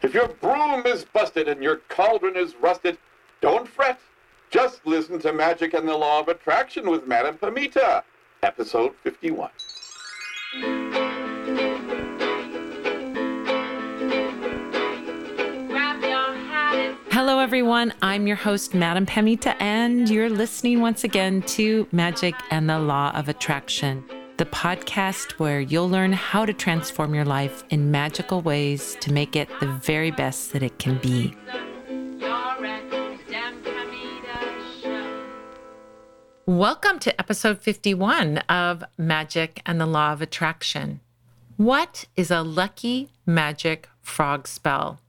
If your broom is busted and your cauldron is rusted, don't fret. Just listen to Magic and the Law of Attraction with Madame Pamita, episode 51. Hello, everyone. I'm your host, Madame Pamita, and you're listening once again to Magic and the Law of Attraction, the podcast where you'll learn how to transform your life in magical ways to make it the very best that it can be. Welcome to episode 51 of Magic and the Law of Attraction. What is a lucky magic frog spell?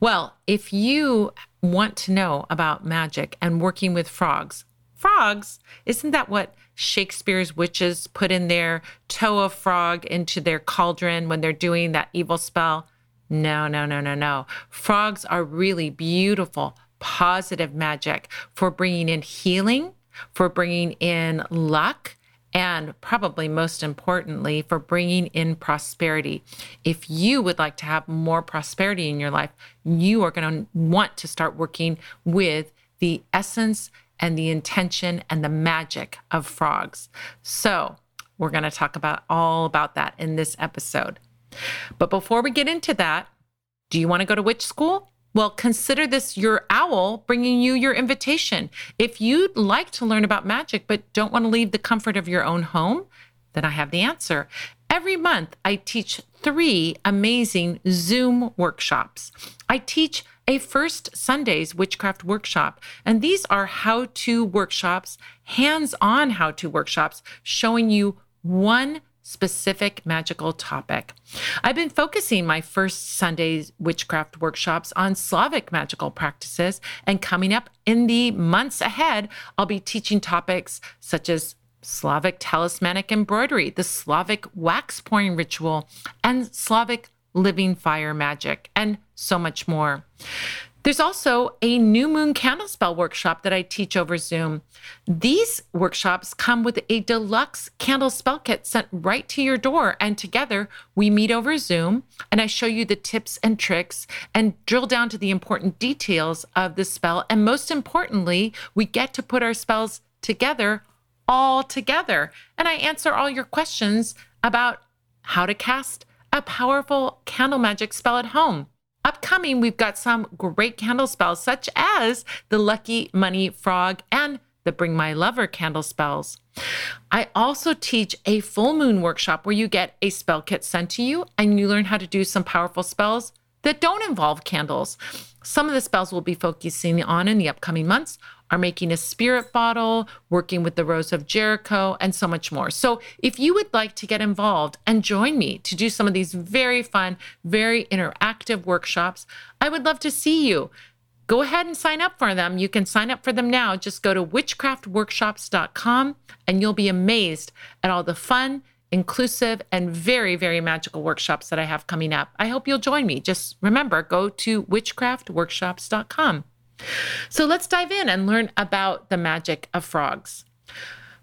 Well, if you want to know about magic and working with frogs, frogs, isn't that what Shakespeare's witches put in their toe of frog into their cauldron when they're doing that evil spell? No, no, no, no, no. Frogs are really beautiful, positive magic for bringing in healing, for bringing in luck, and probably most importantly, for bringing in prosperity. If you would like to have more prosperity in your life, you are going to want to start working with the essence and the intention and the magic of frogs. So, we're going to talk about all about that in this episode. But before we get into that, do you want to go to witch school? Well, consider this your owl bringing you your invitation. If you'd like to learn about magic but don't want to leave the comfort of your own home, then I have the answer. Every month, I teach three amazing Zoom workshops. I teach a First Sundays Witchcraft workshop, and these are how to workshops, hands on how to workshops, showing you one specific magical topic. I've been focusing my first Sunday's witchcraft workshops on Slavic magical practices, and coming up in the months ahead, I'll be teaching topics such as Slavic talismanic embroidery, the Slavic wax pouring ritual, and Slavic living fire magic, and so much more. There's also a new moon candle spell workshop that I teach over Zoom. These workshops come with a deluxe candle spell kit sent right to your door. And together we meet over Zoom and I show you the tips and tricks and drill down to the important details of the spell. And most importantly, we get to put our spells together all together. And I answer all your questions about how to cast a powerful candle magic spell at home. Upcoming, we've got some great candle spells, such as the Lucky Money Frog and the Bring My Lover candle spells. I also teach a full moon workshop where you get a spell kit sent to you and you learn how to do some powerful spells that don't involve candles. Some of the spells we'll be focusing on in the upcoming months are making a spirit bottle, working with the Rose of Jericho, and so much more. So, if you would like to get involved and join me to do some of these very fun, very interactive workshops, I would love to see you. Go ahead and sign up for them. You can sign up for them now. Just go to witchcraftworkshops.com and you'll be amazed at all the fun, inclusive, and very, very magical workshops that I have coming up. I hope you'll join me. Just remember, go to witchcraftworkshops.com. So let's dive in and learn about the magic of frogs.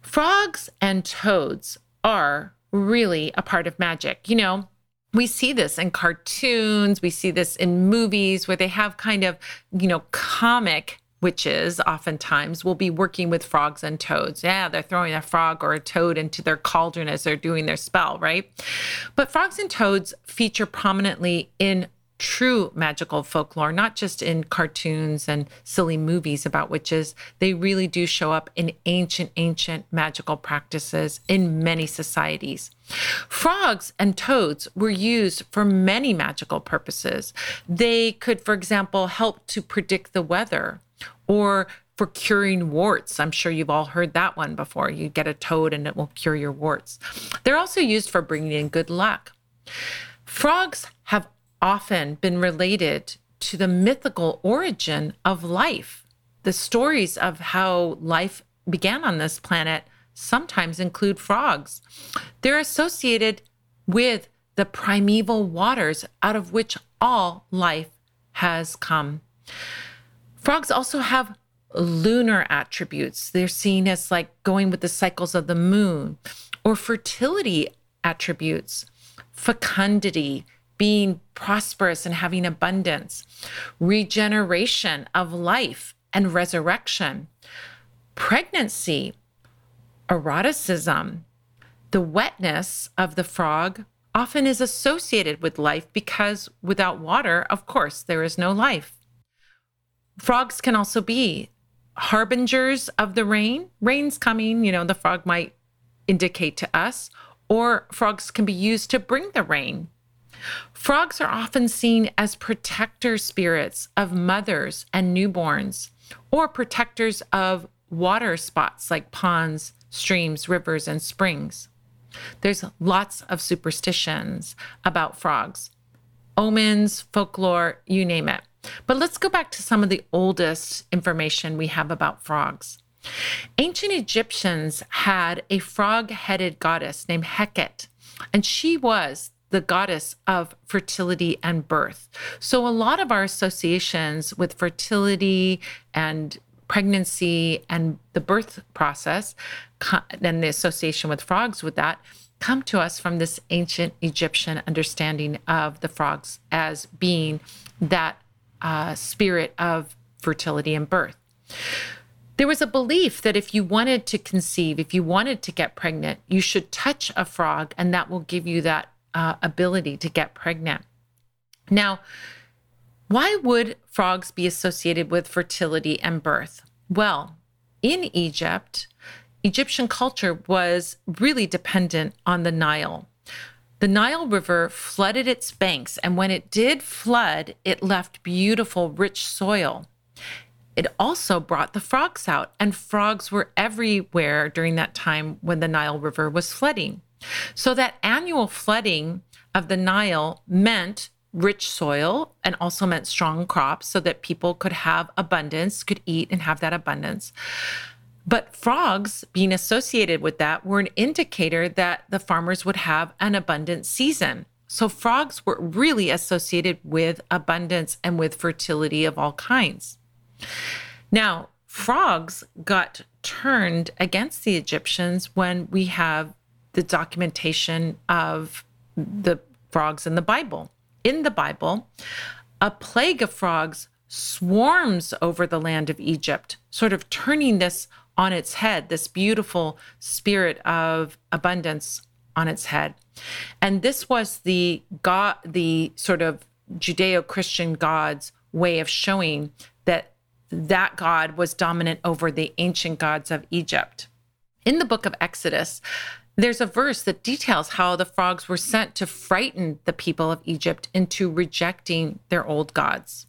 Frogs and toads are really a part of magic. You know, we see this in cartoons, we see this in movies where they have kind of, you know, comic witches oftentimes will be working with frogs and toads. Yeah, they're throwing a frog or a toad into their cauldron as they're doing their spell, right? But frogs and toads feature prominently in true magical folklore, not just in cartoons and silly movies about witches. They really do show up in ancient, ancient magical practices in many societies. Frogs and toads were used for many magical purposes. They could, for example, help to predict the weather or for curing warts. I'm sure you've all heard that one before. You get a toad and it will cure your warts. They're also used for bringing in good luck. Frogs have often been related to the mythical origin of life. The stories of how life began on this planet sometimes include frogs. They're associated with the primeval waters out of which all life has come. Frogs also have lunar attributes. They're seen as like going with the cycles of the moon or fertility attributes, fecundity, being prosperous and having abundance, regeneration of life and resurrection, pregnancy, eroticism, the wetness of the frog often is associated with life because without water, of course, there is no life. Frogs can also be harbingers of the rain. Rain's coming, you know, the frog might indicate to us, or frogs can be used to bring the rain. Frogs are often seen as protector spirits of mothers and newborns, or protectors of water spots like ponds, streams, rivers, and springs. There's lots of superstitions about frogs, omens, folklore, you name it. But let's go back to some of the oldest information we have about frogs. Ancient Egyptians had a frog headed goddess named Heket, and she was the goddess of fertility and birth. So, a lot of our associations with fertility and pregnancy and the birth process and the association with frogs with that come to us from this ancient Egyptian understanding of the frogs as being that uh, spirit of fertility and birth. There was a belief that if you wanted to conceive, if you wanted to get pregnant, you should touch a frog and that will give you that uh, ability to get pregnant. Now, why would frogs be associated with fertility and birth? Well, in Egypt, Egyptian culture was really dependent on the Nile. The Nile River flooded its banks, and when it did flood, it left beautiful, rich soil. It also brought the frogs out, and frogs were everywhere during that time when the Nile River was flooding. So, that annual flooding of the Nile meant rich soil and also meant strong crops so that people could have abundance, could eat and have that abundance. But frogs being associated with that were an indicator that the farmers would have an abundant season. So frogs were really associated with abundance and with fertility of all kinds. Now, frogs got turned against the Egyptians when we have the documentation of the frogs in the Bible. In the Bible, a plague of frogs swarms over the land of Egypt, sort of turning this on its head, this beautiful spirit of abundance on its head. And this was the God, the sort of Judeo-Christian God's way of showing that that God was dominant over the ancient gods of Egypt. In the book of Exodus, there's a verse that details how the frogs were sent to frighten the people of Egypt into rejecting their old gods.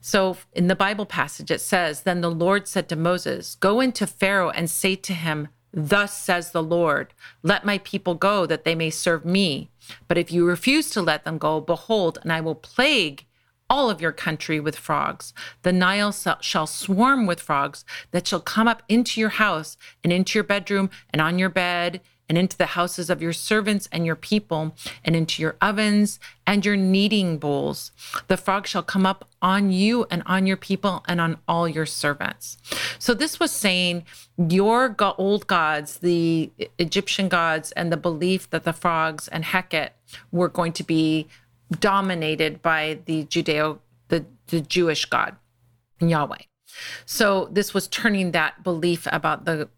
So in the Bible passage, it says, Then the Lord said to Moses, Go into Pharaoh and say to him, Thus says the Lord, Let my people go that they may serve me. But if you refuse to let them go, behold, and I will plague all of your country with frogs. The Nile shall swarm with frogs that shall come up into your house and into your bedroom and on your bed and into the houses of your servants and your people, and into your ovens and your kneading bowls. The frog shall come up on you and on your people and on all your servants. So, this was saying your old gods, the Egyptian gods, and the belief that the frogs and Heket were going to be dominated by the Judeo, the, the Jewish God, Yahweh. So, this was turning that belief about the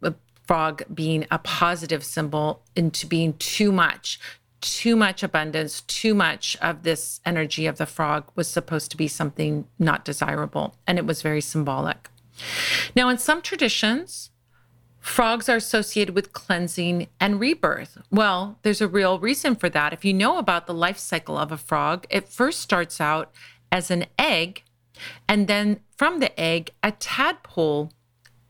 frog being a positive symbol into being too much too much abundance, too much of this energy of the frog was supposed to be something not desirable. And it was very symbolic. Now, in some traditions, frogs are associated with cleansing and rebirth. Well, there's a real reason for that. If you know about the life cycle of a frog, it first starts out as an egg, and then from the egg, a tadpole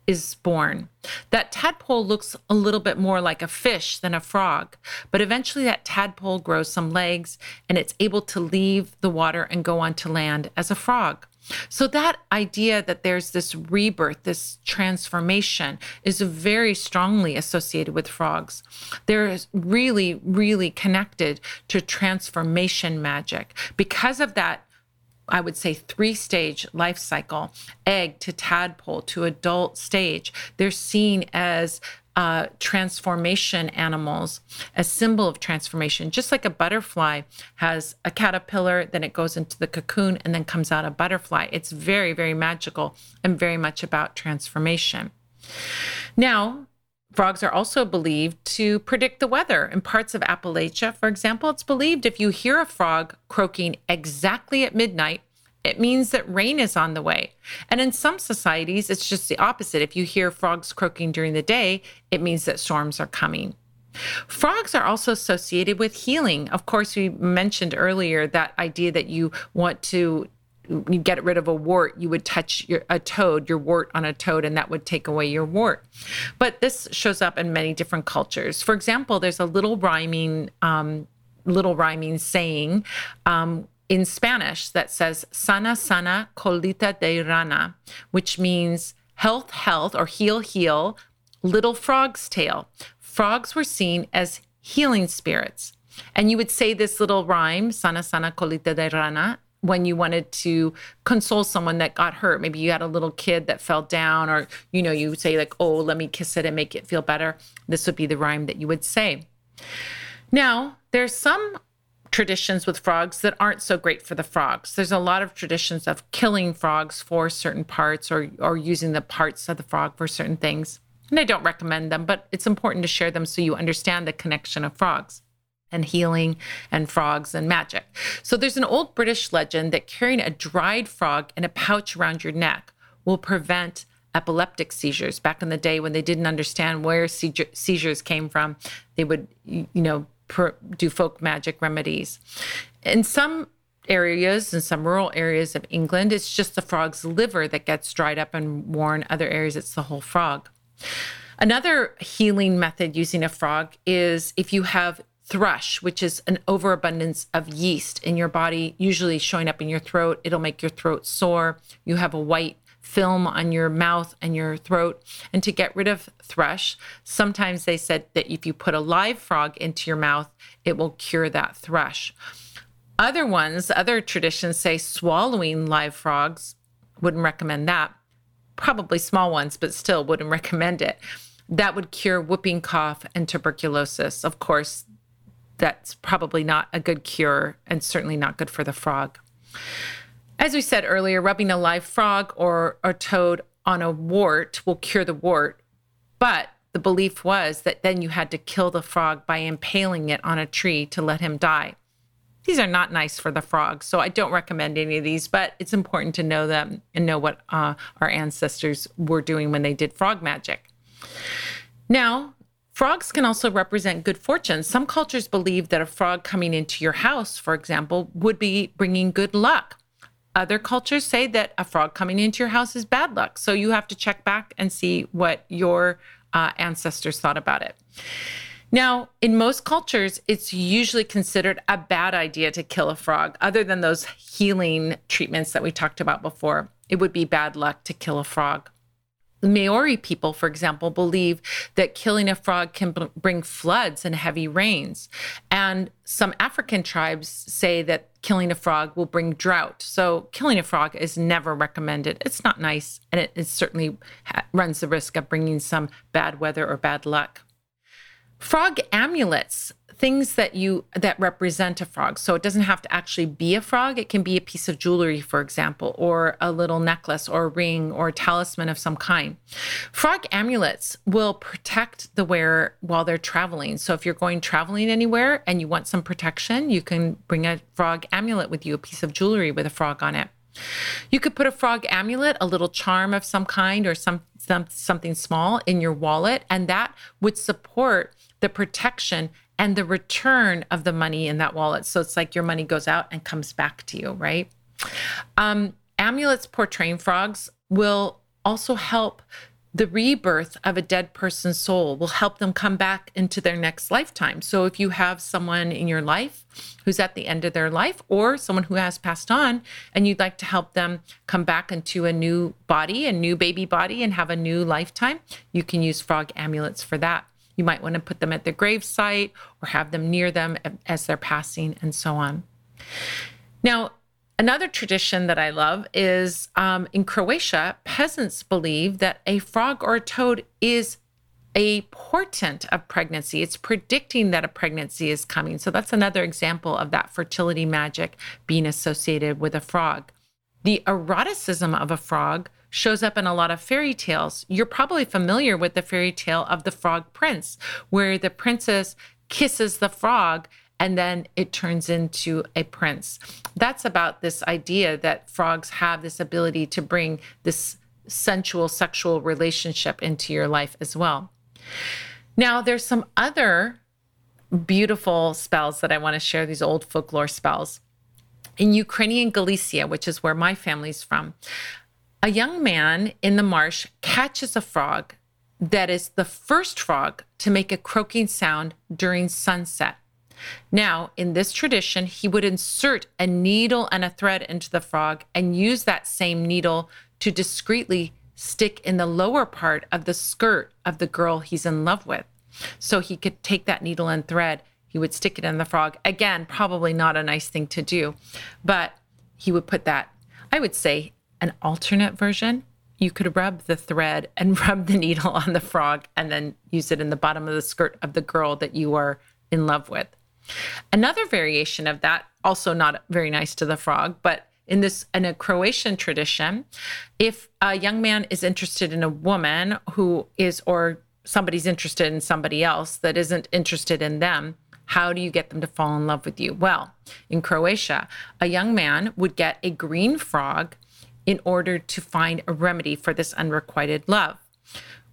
is born. That tadpole looks a little bit more like a fish than a frog, but eventually that tadpole grows some legs and it's able to leave the water and go onto land as a frog. So, that idea that there's this rebirth, this transformation, is very strongly associated with frogs. They're really, really connected to transformation magic. Because of that I would say, three stage life cycle egg to tadpole to adult stage. They're seen as uh, transformation animals, a symbol of transformation. Just like a butterfly has a caterpillar, then it goes into the cocoon and then comes out a butterfly. It's very, very magical and very much about transformation. Now, Frogs are also believed to predict the weather. In parts of Appalachia, for example, it's believed if you hear a frog croaking exactly at midnight, it means that rain is on the way. And in some societies, it's just the opposite. If you hear frogs croaking during the day, it means that storms are coming. Frogs are also associated with healing. Of course, we mentioned earlier that idea that you want to you get rid of a wart, you would touch your, a toad, your wart on a toad, and that would take away your wart. But this shows up in many different cultures. For example, there's a little rhyming, um, little rhyming saying um, in Spanish that says sana sana colita de rana, which means health, health, or heal, heal, little frog's tail. Frogs were seen as healing spirits. And you would say this little rhyme, sana sana colita de rana, when you wanted to console someone that got hurt. Maybe you had a little kid that fell down, or you know, you say, like, oh, let me kiss it and make it feel better. This would be the rhyme that you would say. Now, there's some traditions with frogs that aren't so great for the frogs. There's a lot of traditions of killing frogs for certain parts or or using the parts of the frog for certain things. And I don't recommend them, but it's important to share them so you understand the connection of frogs and healing and frogs and magic. So there's an old British legend that carrying a dried frog in a pouch around your neck will prevent epileptic seizures. Back in the day when they didn't understand where seizures came from, they would you know do folk magic remedies. In some areas, in some rural areas of England, it's just the frog's liver that gets dried up and worn. Other areas, it's the whole frog. Another healing method using a frog is if you have thrush, which is an overabundance of yeast in your body, usually showing up in your throat. It'll make your throat sore. You have a white film on your mouth and your throat. And to get rid of thrush, sometimes they said that if you put a live frog into your mouth, it will cure that thrush. Other ones, other traditions say swallowing live frogs, wouldn't recommend that. Probably small ones, but still wouldn't recommend it. That would cure whooping cough and tuberculosis. Of course, that's probably not a good cure and certainly not good for the frog. As we said earlier, rubbing a live frog or a toad on a wart will cure the wart, but the belief was that then you had to kill the frog by impaling it on a tree to let him die. These are not nice for the frog, so I don't recommend any of these, but it's important to know them and know what uh, our ancestors were doing when they did frog magic. Now, Frogs can also represent good fortune. Some cultures believe that a frog coming into your house, for example, would be bringing good luck. Other cultures say that a frog coming into your house is bad luck. So you have to check back and see what your uh, ancestors thought about it. Now, in most cultures, it's usually considered a bad idea to kill a frog, other than those healing treatments that we talked about before. It would be bad luck to kill a frog. Maori people, for example, believe that killing a frog can b- bring floods and heavy rains. And some African tribes say that killing a frog will bring drought. So, killing a frog is never recommended. It's not nice, and it, it certainly ha- runs the risk of bringing some bad weather or bad luck. Frog amulets things that you that represent a frog. So it doesn't have to actually be a frog. It can be a piece of jewelry, for example, or a little necklace or ring or talisman of some kind. Frog amulets will protect the wearer while they're traveling. So if you're going traveling anywhere and you want some protection, you can bring a frog amulet with you, a piece of jewelry with a frog on it. You could put a frog amulet, a little charm of some kind, or some, some something small in your wallet, and that would support the protection and the return of the money in that wallet. So it's like your money goes out and comes back to you, right? Um, amulets portraying frogs will also help the rebirth of a dead person's soul will help them come back into their next lifetime. So if you have someone in your life who's at the end of their life or someone who has passed on and you'd like to help them come back into a new body, a new baby body and have a new lifetime, you can use frog amulets for that. You might want to put them at their gravesite or have them near them as they're passing and so on. Now, another tradition that I love is um, in Croatia, peasants believe that a frog or a toad is a portent of pregnancy. It's predicting that a pregnancy is coming. So that's another example of that fertility magic being associated with a frog. The eroticism of a frog shows up in a lot of fairy tales. You're probably familiar with the fairy tale of the frog prince, where the princess kisses the frog and then it turns into a prince. That's about this idea that frogs have this ability to bring this sensual sexual relationship into your life as well. Now, there's some other beautiful spells that I want to share, these old folklore spells. In Ukrainian Galicia, which is where my family's from, a young man in the marsh catches a frog that is the first frog to make a croaking sound during sunset. Now, in this tradition, he would insert a needle and a thread into the frog and use that same needle to discreetly stick in the lower part of the skirt of the girl he's in love with. So he could take that needle and thread, he would stick it in the frog. Again, probably not a nice thing to do, but he would put that, I would say, an alternate version. You could rub the thread and rub the needle on the frog and then use it in the bottom of the skirt of the girl that you are in love with. Another variation of that, also not very nice to the frog, but in this in a Croatian tradition, if a young man is interested in a woman who is or somebody's interested in somebody else that isn't interested in them, how do you get them to fall in love with you? Well, in Croatia, a young man would get a green frog in order to find a remedy for this unrequited love.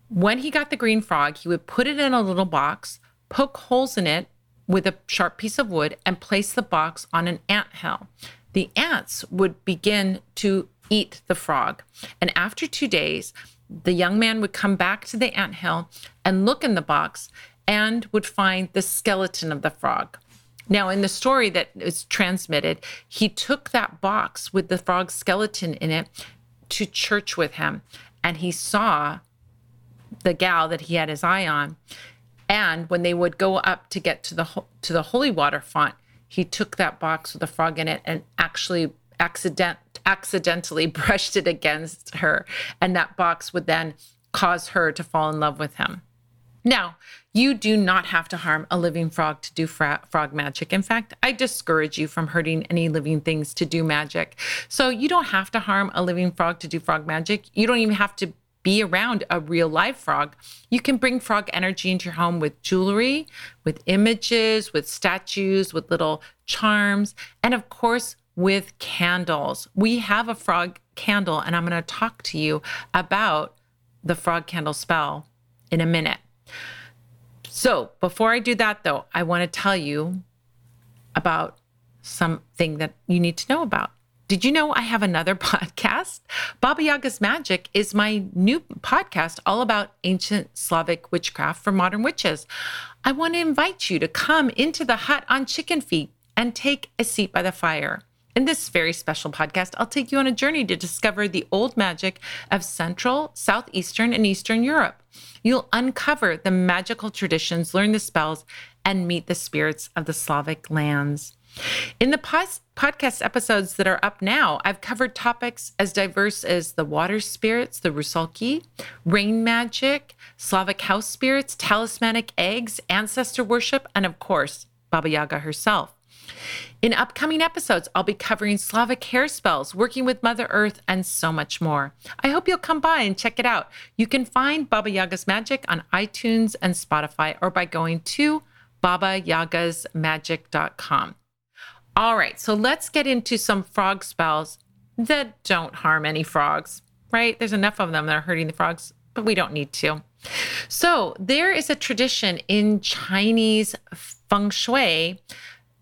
When he got the green frog, he would put it in a little box, poke holes in it with a sharp piece of wood, and place the box on an ant hill the ants would begin to eat the frog. And after two days, the young man would come back to the ant hill and look in the box and would find the skeleton of the frog. Now, in the story that is transmitted, he took that box with the frog skeleton in it to church with him, and he saw the gal that he had his eye on. And when they would go up to get to the to the holy water font, he took that box with the frog in it and actually accident accidentally brushed it against her and that box would then cause her to fall in love with him now you do not have to harm a living frog to do fra- frog magic in fact i discourage you from hurting any living things to do magic so you don't have to harm a living frog to do frog magic you don't even have to be around a real live frog. You can bring frog energy into your home with jewelry, with images, with statues, with little charms, and of course, with candles. We have a frog candle, and I'm going to talk to you about the frog candle spell in a minute. So, before I do that, though, I want to tell you about something that you need to know about. Did you know I have another podcast? Baba Yaga's Magic is my new podcast all about ancient Slavic witchcraft for modern witches. I want to invite you to come into the hut on chicken feet and take a seat by the fire. In this very special podcast, I'll take you on a journey to discover the old magic of Central, Southeastern, and Eastern Europe. You'll uncover the magical traditions, learn the spells, and meet the spirits of the Slavic lands. In the pos- podcast episodes that are up now, I've covered topics as diverse as the water spirits, the Rusalki, rain magic, Slavic house spirits, talismanic eggs, ancestor worship, and of course, Baba Yaga herself. In upcoming episodes, I'll be covering Slavic hair spells, working with Mother Earth, and so much more. I hope you'll come by and check it out. You can find Baba Yaga's Magic on iTunes and Spotify or by going to babayagasmagic.com. All right, so let's get into some frog spells that don't harm any frogs, right? There's enough of them that are hurting the frogs, but we don't need to. So, there is a tradition in Chinese feng shui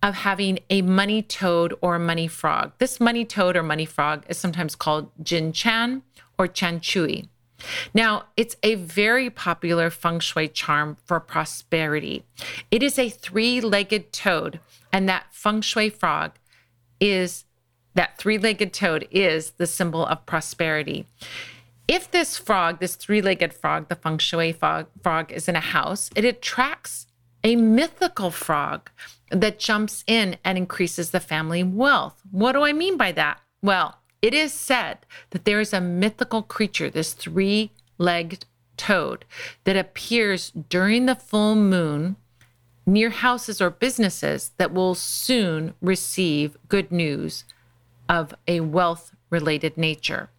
of having a money toad or a money frog. This money toad or money frog is sometimes called Jin Chan or Chan Chui. Now, it's a very popular feng shui charm for prosperity. It is a three legged toad and that feng shui frog is that three legged toad is the symbol of prosperity. If this frog, this three legged frog, the feng shui frog, frog, is in a house, it attracts a mythical frog that jumps in and increases the family wealth. What do I mean by that? Well, it is said that there is a mythical creature, this three legged toad that appears during the full moon near houses or businesses that will soon receive good news of a wealth related nature.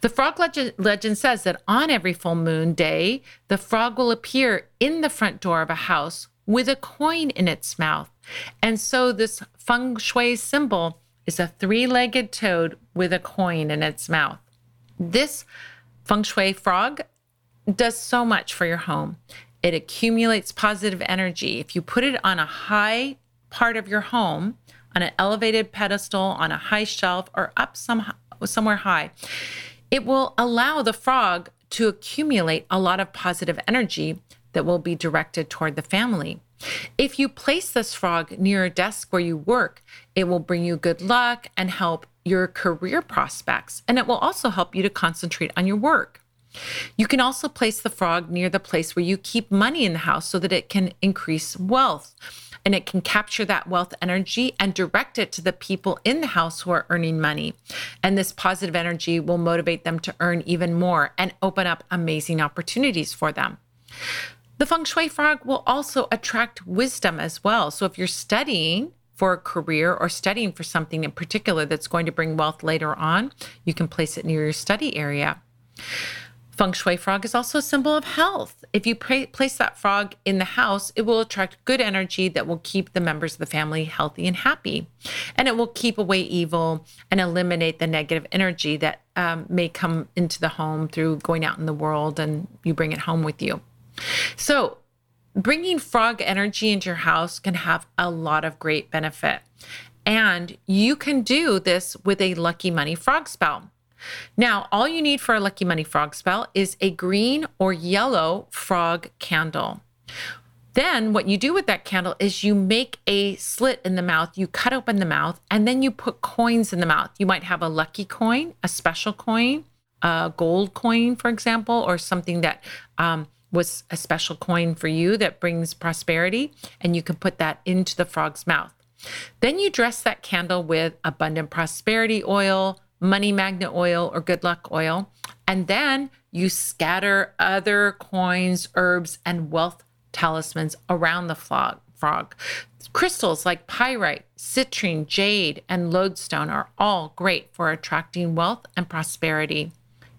The frog legend, legend, says that on every full moon day, the frog will appear in the front door of a house with a coin in its mouth. And so, this feng shui symbol is a three legged toad with a coin in its mouth. This feng shui frog does so much for your home. It accumulates positive energy. If you put it on a high part of your home, on an elevated pedestal, on a high shelf, or up some, somewhere high, it will allow the frog to accumulate a lot of positive energy that will be directed toward the family. If you place this frog near a desk where you work, it will bring you good luck and help your career prospects, and it will also help you to concentrate on your work. You can also place the frog near the place where you keep money in the house so that it can increase wealth and it can capture that wealth energy and direct it to the people in the house who are earning money. And this positive energy will motivate them to earn even more and open up amazing opportunities for them. The feng shui frog will also attract wisdom as well. So if you're studying for a career or studying for something in particular that's going to bring wealth later on, you can place it near your study area. Feng Shui frog is also a symbol of health. If you pra- place that frog in the house, it will attract good energy that will keep the members of the family healthy and happy. And it will keep away evil and eliminate the negative energy that um, may come into the home through going out in the world and you bring it home with you. So, bringing frog energy into your house can have a lot of great benefit. And you can do this with a lucky money frog spell. Now, all you need for a lucky money frog spell is a green or yellow frog candle. Then, what you do with that candle is you make a slit in the mouth, you cut open the mouth, and then you put coins in the mouth. You might have a lucky coin, a special coin, a gold coin, for example, or something that um, was a special coin for you that brings prosperity, and you can put that into the frog's mouth. Then you dress that candle with abundant prosperity oil, money magnet oil, or good luck oil. And then you scatter other coins, herbs, and wealth talismans around the frog. frog. Crystals like pyrite, citrine, jade, and lodestone are all great for attracting wealth and prosperity.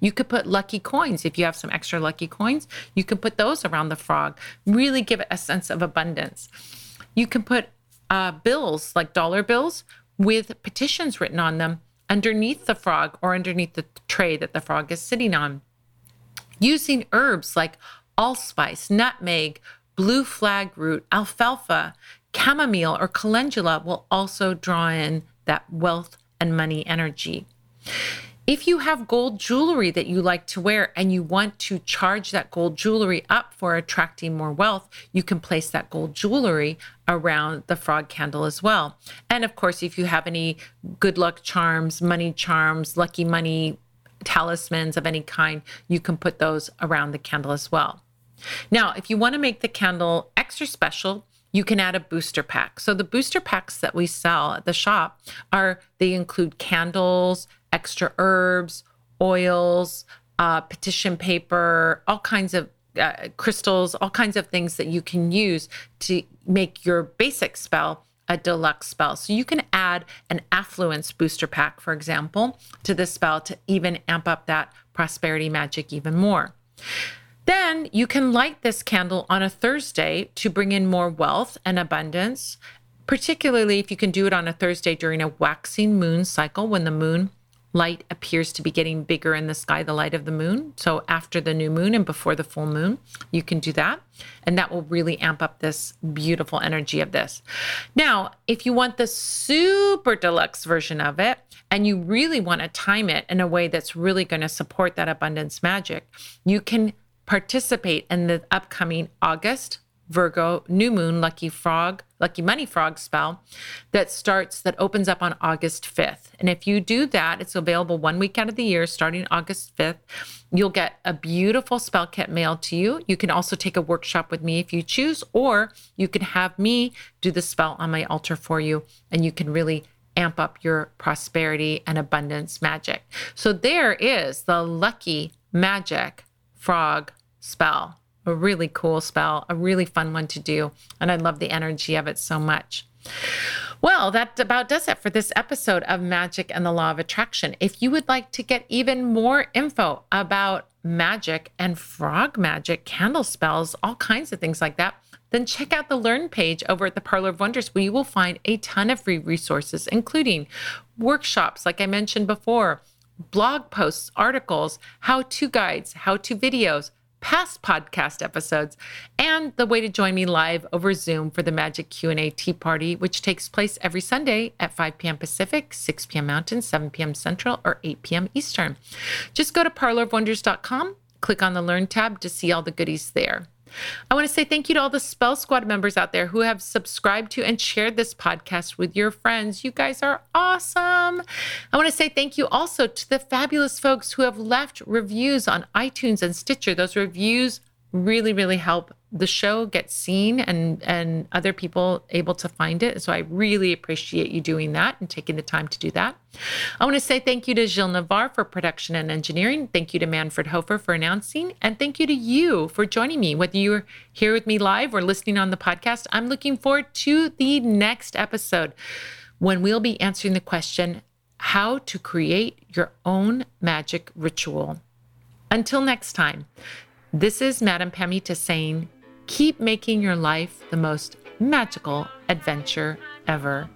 You could put lucky coins. If you have some extra lucky coins, you can put those around the frog. Really give it a sense of abundance. You can put uh, bills, like dollar bills, with petitions written on them underneath the frog or underneath the tray that the frog is sitting on. Using herbs like allspice, nutmeg, blue flag root, alfalfa, chamomile, or calendula will also draw in that wealth and money energy. If you have gold jewelry that you like to wear and you want to charge that gold jewelry up for attracting more wealth, you can place that gold jewelry around the frog candle as well. And of course, if you have any good luck charms, money charms, lucky money talismans of any kind, you can put those around the candle as well. Now, if you want to make the candle extra special, you can add a booster pack. So the booster packs that we sell at the shop are they include candles, extra herbs, oils, uh, petition paper, all kinds of uh, crystals, all kinds of things that you can use to make your basic spell a deluxe spell. So you can add an affluence booster pack, for example, to this spell to even amp up that prosperity magic even more. Then you can light this candle on a Thursday to bring in more wealth and abundance, particularly if you can do it on a Thursday during a waxing moon cycle when the moon light appears to be getting bigger in the sky, the light of the moon. So after the new moon and before the full moon, you can do that. And that will really amp up this beautiful energy of this. Now, if you want the super deluxe version of it, and you really want to time it in a way that's really going to support that abundance magic, you can participate in the upcoming August Virgo new moon lucky frog, lucky money frog spell that starts, that opens up on August 5th. And if you do that, it's available one week out of the year starting August 5th. You'll get a beautiful spell kit mailed to you. You can also take a workshop with me if you choose, or you can have me do the spell on my altar for you, and you can really amp up your prosperity and abundance magic. So there is the lucky magic frog spell. A really cool spell, a really fun one to do. And I love the energy of it so much. Well, that about does it for this episode of Magic and the Law of Attraction. If you would like to get even more info about magic and frog magic, candle spells, all kinds of things like that, then check out the Learn page over at the Parlor of Wonders, where you will find a ton of free resources, including workshops, like I mentioned before, blog posts, articles, how to guides, how to videos past podcast episodes, and the way to join me live over Zoom for the Magic Q&A Tea Party, which takes place every Sunday at 5 p.m. Pacific, 6 p.m. Mountain, 7 p.m. Central, or 8 p.m. Eastern. Just go to parlorofwonders.com, click on the Learn tab to see all the goodies there. I want to say thank you to all the Spell Squad members out there who have subscribed to and shared this podcast with your friends. You guys are awesome. I want to say thank you also to the fabulous folks who have left reviews on iTunes and Stitcher. Those reviews really, really help the show get seen and and other people able to find it. So I really appreciate you doing that and taking the time to do that. I want to say thank you to Gilles Navarre for production and engineering. Thank you to Manfred Hofer for announcing. And thank you to you for joining me. Whether you're here with me live or listening on the podcast, I'm looking forward to the next episode when we'll be answering the question how to create your own magic ritual. Until next time, this is Madame Pamita saying, keep making your life the most magical adventure ever.